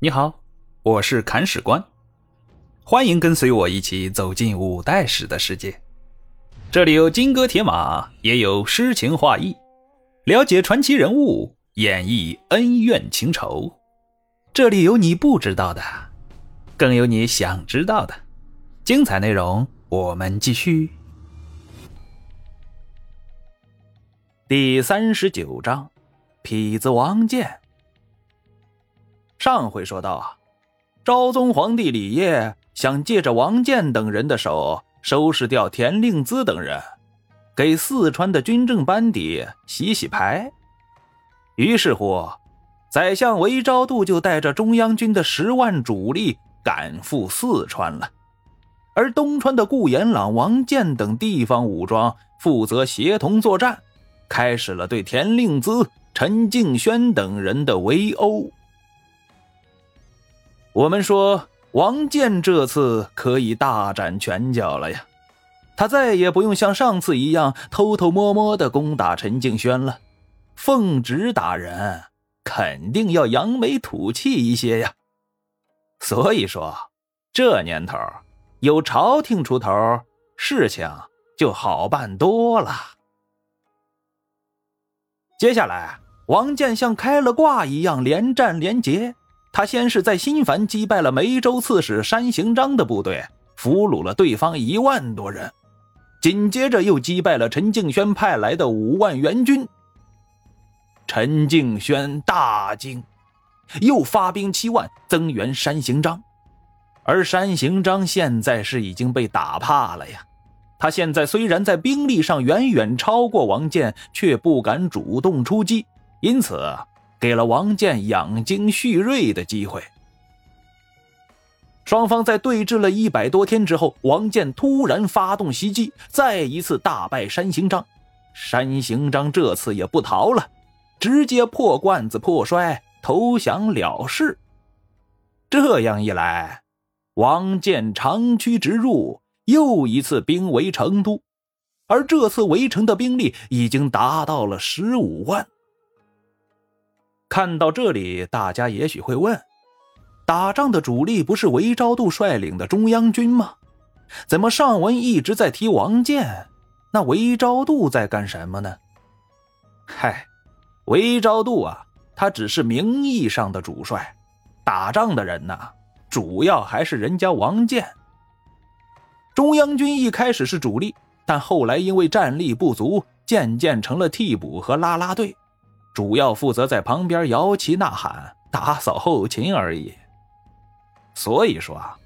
你好，我是砍史官，欢迎跟随我一起走进五代史的世界。这里有金戈铁马，也有诗情画意，了解传奇人物，演绎恩怨情仇。这里有你不知道的，更有你想知道的。精彩内容，我们继续。第三十九章，痞子王建。上回说到啊，昭宗皇帝李晔想借着王建等人的手收拾掉田令孜等人，给四川的军政班底洗洗牌。于是乎，宰相韦昭度就带着中央军的十万主力赶赴四川了，而东川的顾延朗、王建等地方武装负责协同作战，开始了对田令孜、陈敬轩等人的围殴。我们说，王建这次可以大展拳脚了呀！他再也不用像上次一样偷偷摸摸的攻打陈敬轩了，奉旨打人，肯定要扬眉吐气一些呀。所以说，这年头有朝廷出头，事情就好办多了。接下来，王建像开了挂一样，连战连捷。他先是在新繁击败了梅州刺史山行章的部队，俘虏了对方一万多人，紧接着又击败了陈敬轩派来的五万援军。陈敬轩大惊，又发兵七万增援山行章，而山行章现在是已经被打怕了呀。他现在虽然在兵力上远远超过王建，却不敢主动出击，因此。给了王建养精蓄锐的机会。双方在对峙了一百多天之后，王建突然发动袭击，再一次大败山行章。山行章这次也不逃了，直接破罐子破摔，投降了事。这样一来，王建长驱直入，又一次兵围成都，而这次围城的兵力已经达到了十五万。看到这里，大家也许会问：打仗的主力不是韦昭度率领的中央军吗？怎么上文一直在提王建？那韦昭度在干什么呢？嗨，韦昭度啊，他只是名义上的主帅，打仗的人呐，主要还是人家王建。中央军一开始是主力，但后来因为战力不足，渐渐成了替补和拉拉队。主要负责在旁边摇旗呐喊、打扫后勤而已。所以说啊，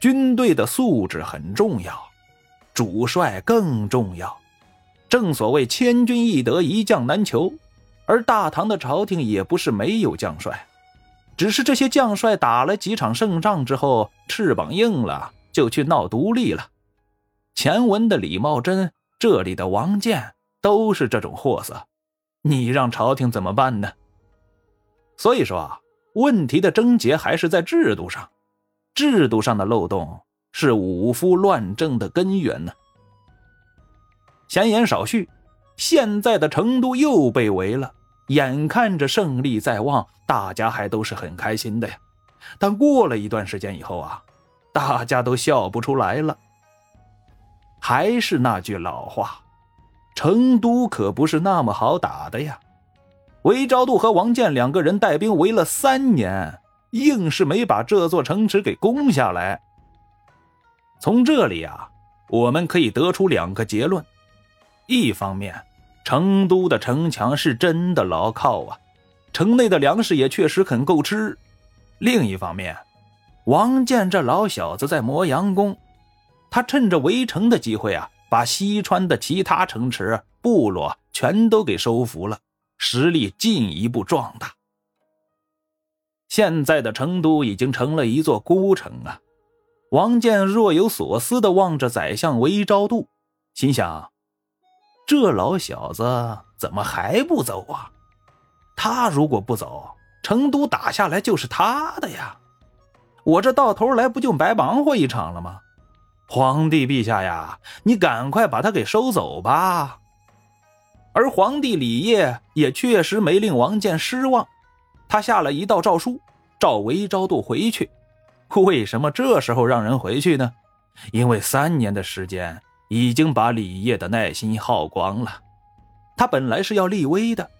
军队的素质很重要，主帅更重要。正所谓千军易得，一将难求。而大唐的朝廷也不是没有将帅，只是这些将帅打了几场胜仗之后，翅膀硬了，就去闹独立了。前文的李茂贞，这里的王建，都是这种货色。你让朝廷怎么办呢？所以说啊，问题的症结还是在制度上，制度上的漏洞是五夫乱政的根源呢。闲言少叙，现在的成都又被围了，眼看着胜利在望，大家还都是很开心的呀。但过了一段时间以后啊，大家都笑不出来了。还是那句老话。成都可不是那么好打的呀！韦昭度和王建两个人带兵围了三年，硬是没把这座城池给攻下来。从这里啊，我们可以得出两个结论：一方面，成都的城墙是真的牢靠啊，城内的粮食也确实很够吃；另一方面，王建这老小子在磨洋工，他趁着围城的机会啊。把西川的其他城池、部落全都给收服了，实力进一步壮大。现在的成都已经成了一座孤城啊！王建若有所思的望着宰相韦昭度，心想：这老小子怎么还不走啊？他如果不走，成都打下来就是他的呀！我这到头来不就白忙活一场了吗？皇帝陛下呀，你赶快把他给收走吧。而皇帝李业也确实没令王建失望，他下了一道诏书，召韦昭度回去。为什么这时候让人回去呢？因为三年的时间已经把李业的耐心耗光了。他本来是要立威的，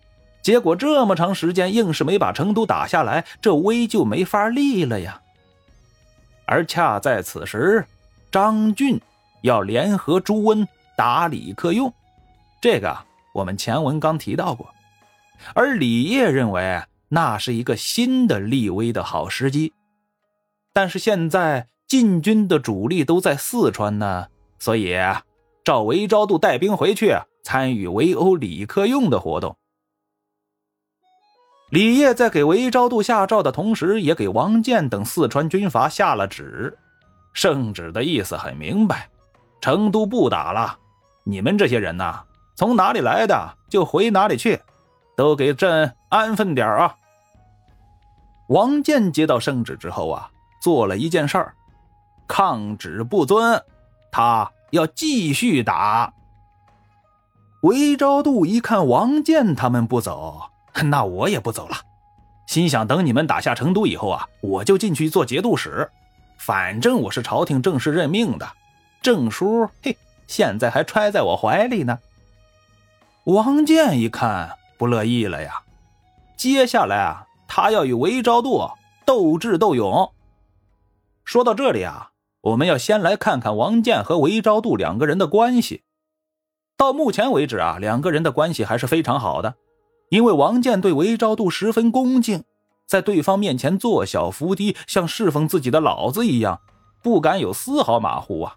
结果这么长时间硬是没把成都打下来，这威就没法立了呀。而恰在此时，张俊要联合朱温打李克用，这个我们前文刚提到过。而李业认为那是一个新的立威的好时机。但是现在晋军的主力都在四川呢，所以赵韦昭度带兵回去参与围殴李克用的活动。李业在给韦昭度下诏的同时，也给王建等四川军阀下了旨。圣旨的意思很明白：成都不打了，你们这些人呐，从哪里来的就回哪里去，都给朕安分点啊！王建接到圣旨之后啊。做了一件事儿，抗旨不遵，他要继续打。韦昭度一看王建他们不走，那我也不走了。心想等你们打下成都以后啊，我就进去做节度使，反正我是朝廷正式任命的，证书嘿，现在还揣在我怀里呢。王建一看不乐意了呀，接下来啊，他要与韦昭度斗智斗勇。说到这里啊，我们要先来看看王建和韦昭度两个人的关系。到目前为止啊，两个人的关系还是非常好的，因为王建对韦昭度十分恭敬，在对方面前做小伏低，像侍奉自己的老子一样，不敢有丝毫马虎啊。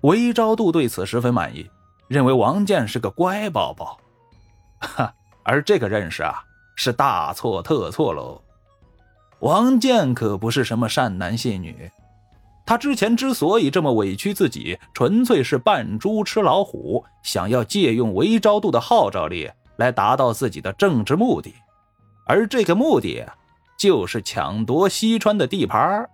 韦昭度对此十分满意，认为王建是个乖宝宝。哈，而这个认识啊，是大错特错喽。王建可不是什么善男信女，他之前之所以这么委屈自己，纯粹是扮猪吃老虎，想要借用韦昭度的号召力来达到自己的政治目的，而这个目的就是抢夺西川的地盘。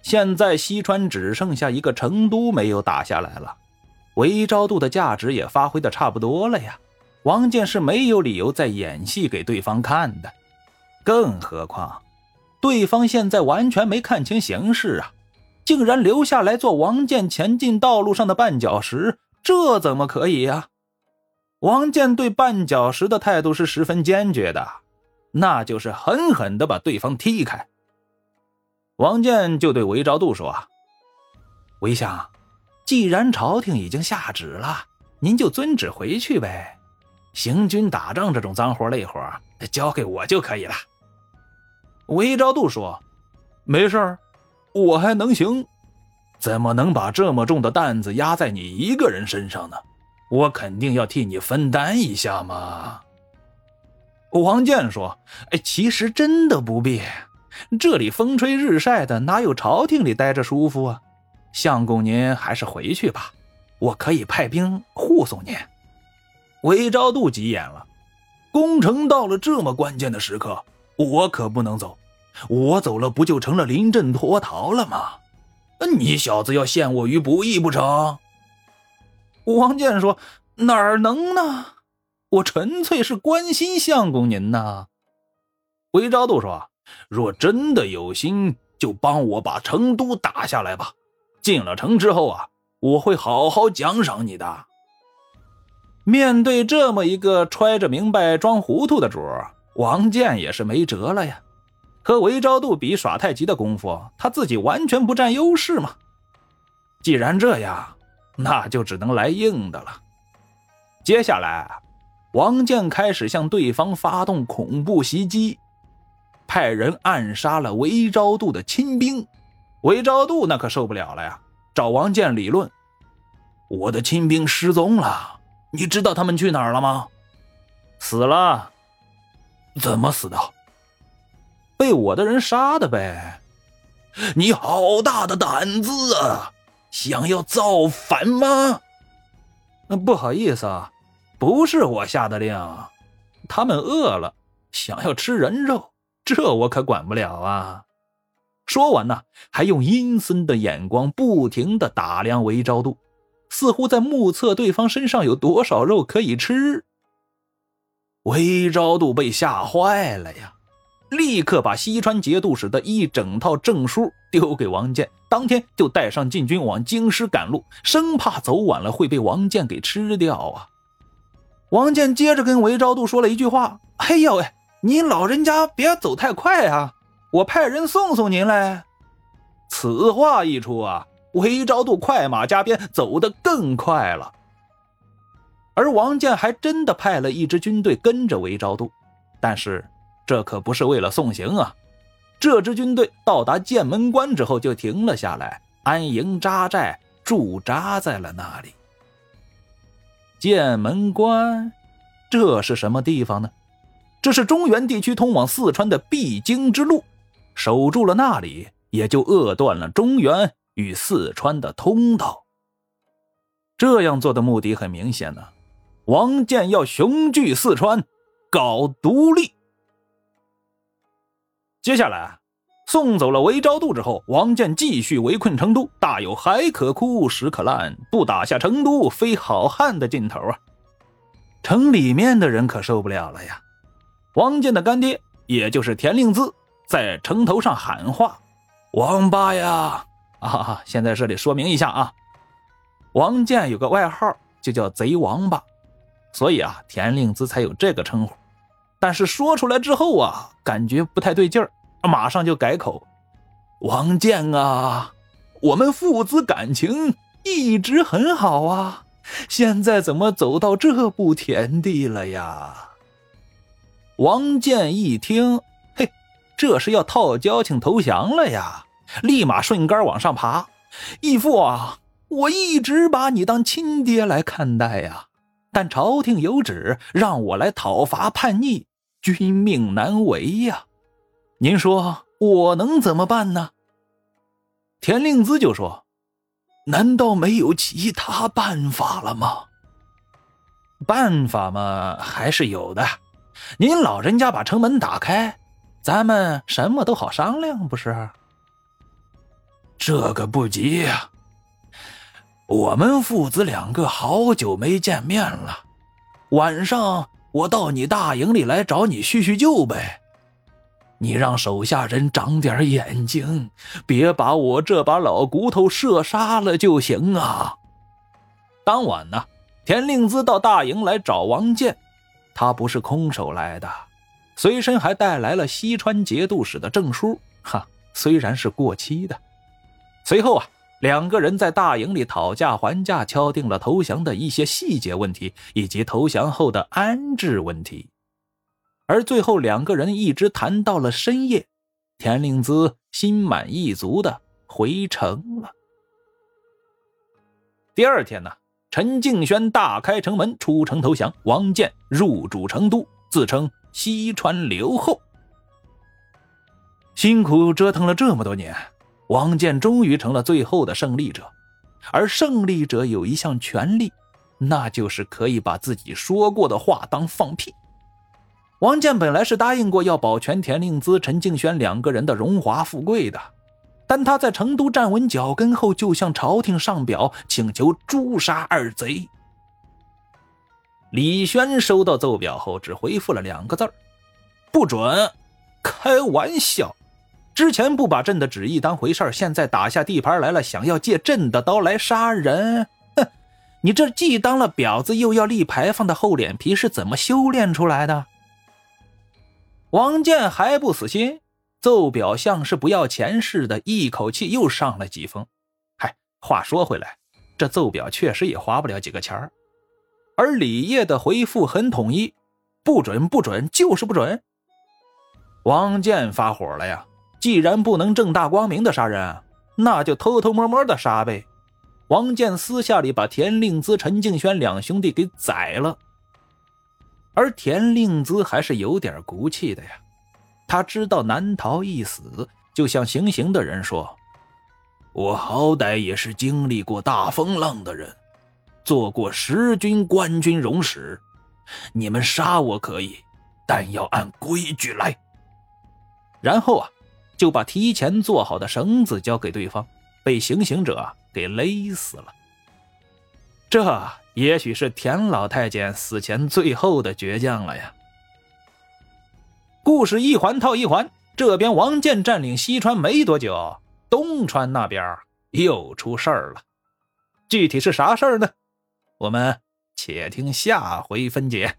现在西川只剩下一个成都没有打下来了，韦昭度的价值也发挥的差不多了呀。王建是没有理由再演戏给对方看的，更何况，对方现在完全没看清形势啊，竟然留下来做王建前进道路上的绊脚石，这怎么可以呀？王建对绊脚石的态度是十分坚决的，那就是狠狠的把对方踢开。王建就对韦昭度说：“韦相，既然朝廷已经下旨了，您就遵旨回去呗。”行军打仗这种脏活累活，交给我就可以了。韦昭度说：“没事我还能行，怎么能把这么重的担子压在你一个人身上呢？我肯定要替你分担一下嘛。”王建说：“哎，其实真的不必，这里风吹日晒的，哪有朝廷里待着舒服啊？相公您还是回去吧，我可以派兵护送您。”韦昭度急眼了，攻城到了这么关键的时刻，我可不能走。我走了，不就成了临阵脱逃了吗？你小子要陷我于不义不成？王建说：“哪儿能呢？我纯粹是关心相公您呐。”韦昭度说：“若真的有心，就帮我把成都打下来吧。进了城之后啊，我会好好奖赏你的。”面对这么一个揣着明白装糊涂的主王建也是没辙了呀。和韦昭度比耍太极的功夫，他自己完全不占优势嘛。既然这样，那就只能来硬的了。接下来，王建开始向对方发动恐怖袭击，派人暗杀了韦昭度的亲兵。韦昭度那可受不了了呀，找王建理论：“我的亲兵失踪了。”你知道他们去哪儿了吗？死了。怎么死的？被我的人杀的呗。你好大的胆子啊！想要造反吗？那不好意思啊，不是我下的令。他们饿了，想要吃人肉，这我可管不了啊。说完呢，还用阴森的眼光不停的打量韦昭度。似乎在目测对方身上有多少肉可以吃。韦昭度被吓坏了呀，立刻把西川节度使的一整套证书丢给王建，当天就带上禁军往京师赶路，生怕走晚了会被王建给吃掉啊。王建接着跟韦昭度说了一句话：“哎呦喂，您老人家别走太快啊，我派人送送您嘞。”此话一出啊，韦昭度快马加鞭，走得更快了。而王建还真的派了一支军队跟着韦昭度，但是这可不是为了送行啊！这支军队到达剑门关之后就停了下来，安营扎寨，驻扎在了那里。剑门关，这是什么地方呢？这是中原地区通往四川的必经之路，守住了那里，也就扼断了中原与四川的通道。这样做的目的很明显呢。王建要雄踞四川，搞独立。接下来送走了韦昭度之后，王建继续围困成都，大有海可枯石可烂，不打下成都非好汉的劲头啊！城里面的人可受不了了呀！王建的干爹，也就是田令孜，在城头上喊话：“王八呀！啊，现在这里说明一下啊，王建有个外号，就叫贼王八。”所以啊，田令孜才有这个称呼，但是说出来之后啊，感觉不太对劲儿，马上就改口：“王建啊，我们父子感情一直很好啊，现在怎么走到这步田地了呀？”王建一听，嘿，这是要套交情投降了呀，立马顺杆往上爬，义父啊，我一直把你当亲爹来看待呀。但朝廷有旨，让我来讨伐叛逆，君命难违呀！您说我能怎么办呢？田令孜就说：“难道没有其他办法了吗？”办法嘛，还是有的。您老人家把城门打开，咱们什么都好商量，不是？这个不急呀。我们父子两个好久没见面了，晚上我到你大营里来找你叙叙旧呗。你让手下人长点眼睛，别把我这把老骨头射杀了就行啊。当晚呢，田令孜到大营来找王建，他不是空手来的，随身还带来了西川节度使的证书，哈，虽然是过期的。随后啊。两个人在大营里讨价还价，敲定了投降的一些细节问题，以及投降后的安置问题。而最后，两个人一直谈到了深夜，田令孜心满意足的回城了。第二天呢，陈敬轩大开城门出城投降，王建入主成都，自称西川留后。辛苦折腾了这么多年。王建终于成了最后的胜利者，而胜利者有一项权利，那就是可以把自己说过的话当放屁。王建本来是答应过要保全田令孜、陈敬轩两个人的荣华富贵的，但他在成都站稳脚跟后，就向朝廷上表请求诛杀二贼。李轩收到奏表后，只回复了两个字不准！”开玩笑。之前不把朕的旨意当回事现在打下地盘来了，想要借朕的刀来杀人，哼！你这既当了婊子又要立牌坊的厚脸皮是怎么修炼出来的？王建还不死心，奏表像是不要钱似的，一口气又上了几封。嗨，话说回来，这奏表确实也花不了几个钱儿。而李烨的回复很统一：不准，不准，就是不准。王建发火了呀！既然不能正大光明的杀人，那就偷偷摸摸的杀呗。王建私下里把田令孜、陈敬轩两兄弟给宰了。而田令孜还是有点骨气的呀，他知道难逃一死，就向行刑的人说：“我好歹也是经历过大风浪的人，做过十军官军荣使，你们杀我可以，但要按规矩来。”然后啊。就把提前做好的绳子交给对方，被行刑者给勒死了。这也许是田老太监死前最后的倔强了呀。故事一环套一环，这边王建占领西川没多久，东川那边又出事儿了。具体是啥事儿呢？我们且听下回分解。